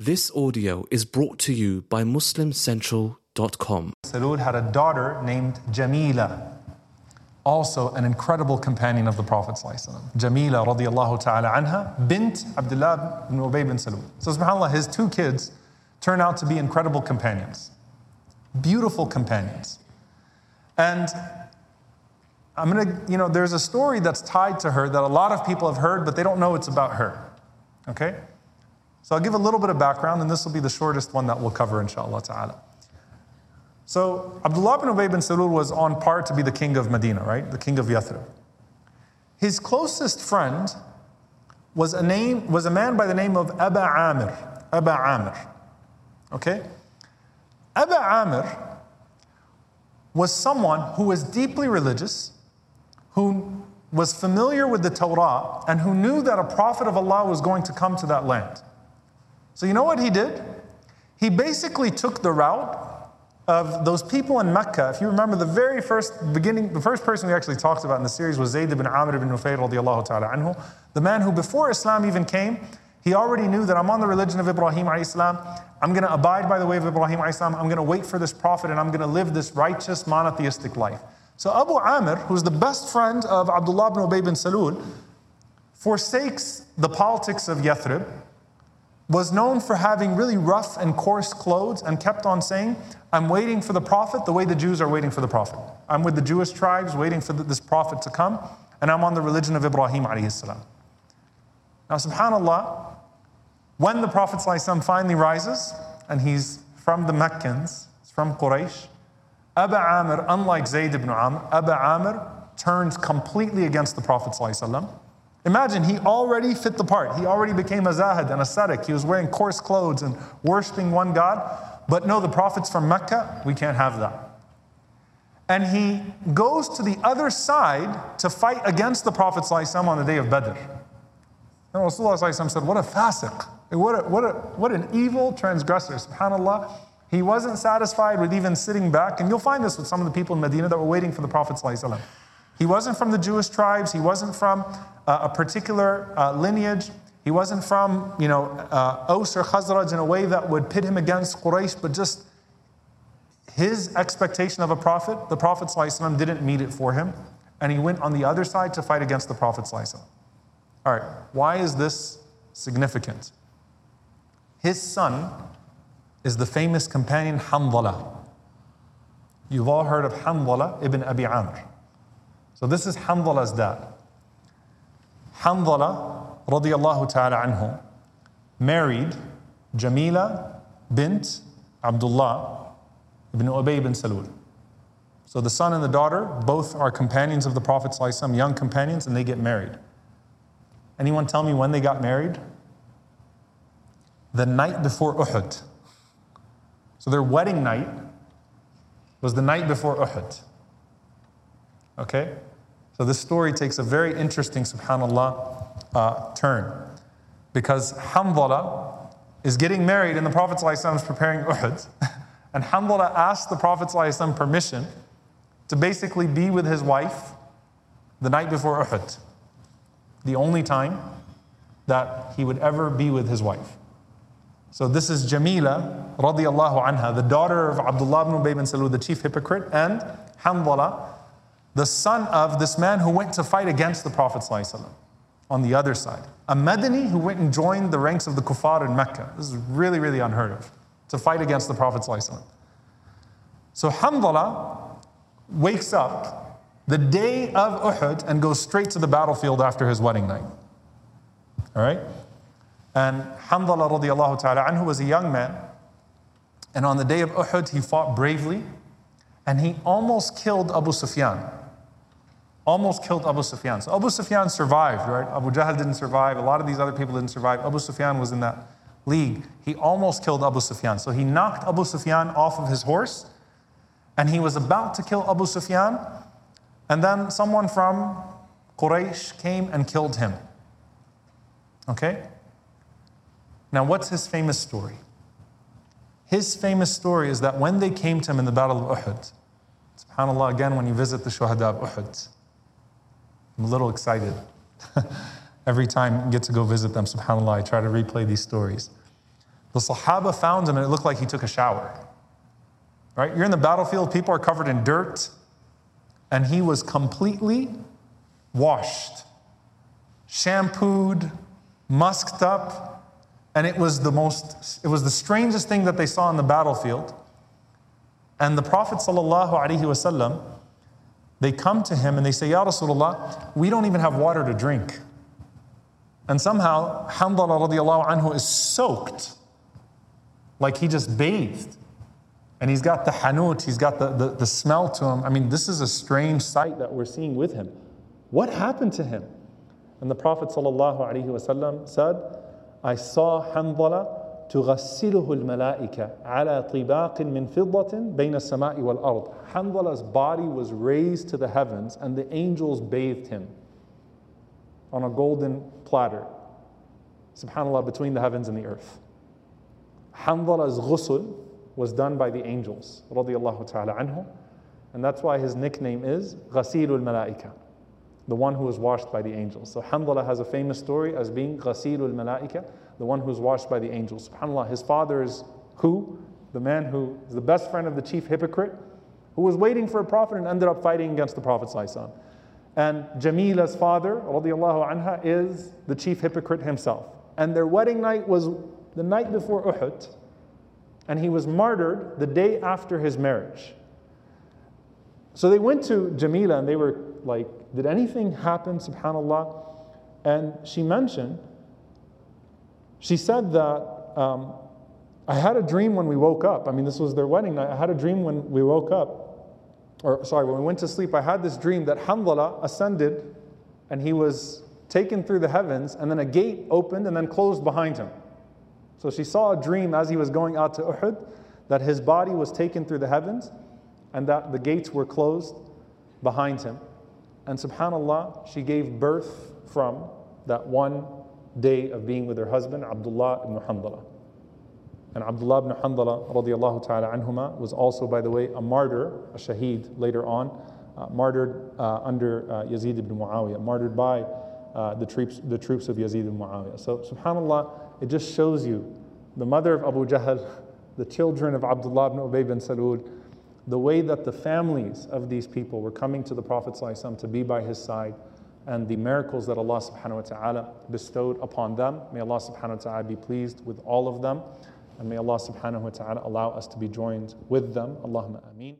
This audio is brought to you by MuslimCentral.com. Salul had a daughter named Jamila, also an incredible companion of the Prophet. Jamila radiallahu ta'ala anha, bint Abdullah ibn Ubay bin Salul. So subhanAllah, his two kids turn out to be incredible companions. Beautiful companions. And I'm gonna, you know, there's a story that's tied to her that a lot of people have heard, but they don't know it's about her. Okay? So I'll give a little bit of background, and this will be the shortest one that we'll cover, inshallah ta'ala. So Abdullah ibn Ubay bin Salul was on par to be the king of Medina, right? The king of Yathrib. His closest friend was a name was a man by the name of Aba Amir. Aba Amir. Okay? Aba Amir was someone who was deeply religious, who was familiar with the Torah, and who knew that a prophet of Allah was going to come to that land. So, you know what he did? He basically took the route of those people in Mecca. If you remember, the very first beginning, the first person we actually talked about in the series was Zayd ibn Amr ibn Nufayl the man who before Islam even came, he already knew that I'm on the religion of Ibrahim salam. I'm going to abide by the way of Ibrahim salam. I'm going to wait for this prophet and I'm going to live this righteous monotheistic life. So Abu Amr, who's the best friend of Abdullah ibn Ubay bin Salul, forsakes the politics of Yathrib was known for having really rough and coarse clothes and kept on saying, I'm waiting for the prophet the way the Jews are waiting for the prophet. I'm with the Jewish tribes waiting for this prophet to come, and I'm on the religion of Ibrahim. Now, subhanAllah, when the Prophet finally rises, and he's from the Meccans, he's from Quraysh, Abu Amr, unlike Zayd ibn Amr, Abu Amr turns completely against the Prophet. Imagine he already fit the part. He already became a zahid, an ascetic. He was wearing coarse clothes and worshiping one God. But no, the Prophet's from Mecca. We can't have that. And he goes to the other side to fight against the Prophet on the day of Badr. And Rasulullah said, What a fasiq. What, a, what, a, what an evil transgressor. SubhanAllah. He wasn't satisfied with even sitting back. And you'll find this with some of the people in Medina that were waiting for the Prophet. He wasn't from the Jewish tribes. He wasn't from uh, a particular uh, lineage. He wasn't from, you know, uh, Aus or Khazraj in a way that would pit him against Quraysh, but just his expectation of a prophet, the Prophet ﷺ didn't meet it for him, and he went on the other side to fight against the Prophet. ﷺ. All right, why is this significant? His son is the famous companion Hanzala. You've all heard of Hanzala ibn Abi Amr. So this is Hanzala's dad. Hanzala radiallahu ta'ala anhu married Jamila bint Abdullah ibn Ubay ibn Salul. So the son and the daughter both are companions of the Prophet ﷺ, young companions, and they get married. Anyone tell me when they got married? The night before Uhud. So their wedding night was the night before Uhud. Okay? So this story takes a very interesting, subhanAllah, uh, turn. Because Hanzala is getting married and the Prophet ﷺ is preparing Uhud. And Hanzala asked the Prophet ﷺ permission to basically be with his wife the night before Uhud. The only time that he would ever be with his wife. So this is Jamila radiallahu anha, the daughter of Abdullah ibn Ubay bin Salul, the chief hypocrite, and Hanzala, the son of this man who went to fight against the Prophet on the other side. A Madani who went and joined the ranks of the kuffar in Mecca. This is really, really unheard of, to fight against the Prophet. So Hanzala wakes up the day of Uhud and goes straight to the battlefield after his wedding night. All right? And Hanzala radiallahu ta'ala anhu was a young man. And on the day of Uhud, he fought bravely and he almost killed Abu Sufyan almost killed Abu Sufyan. So Abu Sufyan survived, right? Abu Jahl didn't survive. A lot of these other people didn't survive. Abu Sufyan was in that league. He almost killed Abu Sufyan. So he knocked Abu Sufyan off of his horse and he was about to kill Abu Sufyan. And then someone from Quraysh came and killed him. Okay? Now, what's his famous story? His famous story is that when they came to him in the Battle of Uhud, subhanAllah, again, when you visit the Shuhada of Uhud, I'm a little excited. Every time I get to go visit them, subhanAllah, I try to replay these stories. The Sahaba found him and it looked like he took a shower. Right? You're in the battlefield, people are covered in dirt, and he was completely washed, shampooed, musked up, and it was the most, it was the strangest thing that they saw in the battlefield. And the Prophet ﷺ, they come to him and they say, Ya Rasulullah, we don't even have water to drink. And somehow, Hanzala radiallahu anhu is soaked, like he just bathed. And he's got the hanut, he's got the, the, the smell to him. I mean, this is a strange sight that we're seeing with him. What happened to him? And the Prophet said, I saw Hanzala تغسله الملائكة على طباق من فضة بين السماء والأرض. Hamdala's body was raised to the heavens and the angels bathed him on a golden platter. Subhanallah, between the heavens and the earth. Hamdala's ghusl was done by the angels, radiallahu ta'ala anhu. And that's why his nickname is Ghasilul Malaika, the one who was washed by the angels. So Hanzala has a famous story as being Ghasilul Malaika, the one who's washed by the angels. SubhanAllah, his father is who? The man who is the best friend of the chief hypocrite, who was waiting for a prophet and ended up fighting against the Prophet. And Jamila's father, anha, is the chief hypocrite himself. And their wedding night was the night before Uhud, and he was martyred the day after his marriage. So they went to Jamila and they were like, Did anything happen, subhanAllah? And she mentioned she said that um, I had a dream when we woke up. I mean, this was their wedding night. I had a dream when we woke up, or sorry, when we went to sleep. I had this dream that Hanzala ascended and he was taken through the heavens, and then a gate opened and then closed behind him. So she saw a dream as he was going out to Uhud that his body was taken through the heavens and that the gates were closed behind him. And subhanAllah, she gave birth from that one day of being with her husband, Abdullah ibn Handala. And Abdullah ibn Handala radiallahu ta'ala anhuma was also, by the way, a martyr, a shaheed later on, uh, martyred uh, under uh, Yazid ibn Muawiyah, martyred by uh, the, troops, the troops of Yazid ibn Muawiyah. So, subhanAllah, it just shows you the mother of Abu Jahl, the children of Abdullah ibn Ubay bin Salul, the way that the families of these people were coming to the Prophet to be by his side and the miracles that Allah subhanahu wa ta'ala bestowed upon them. May Allah subhanahu wa ta'ala be pleased with all of them. And may Allah subhanahu wa ta'ala allow us to be joined with them. Allahumma ameen.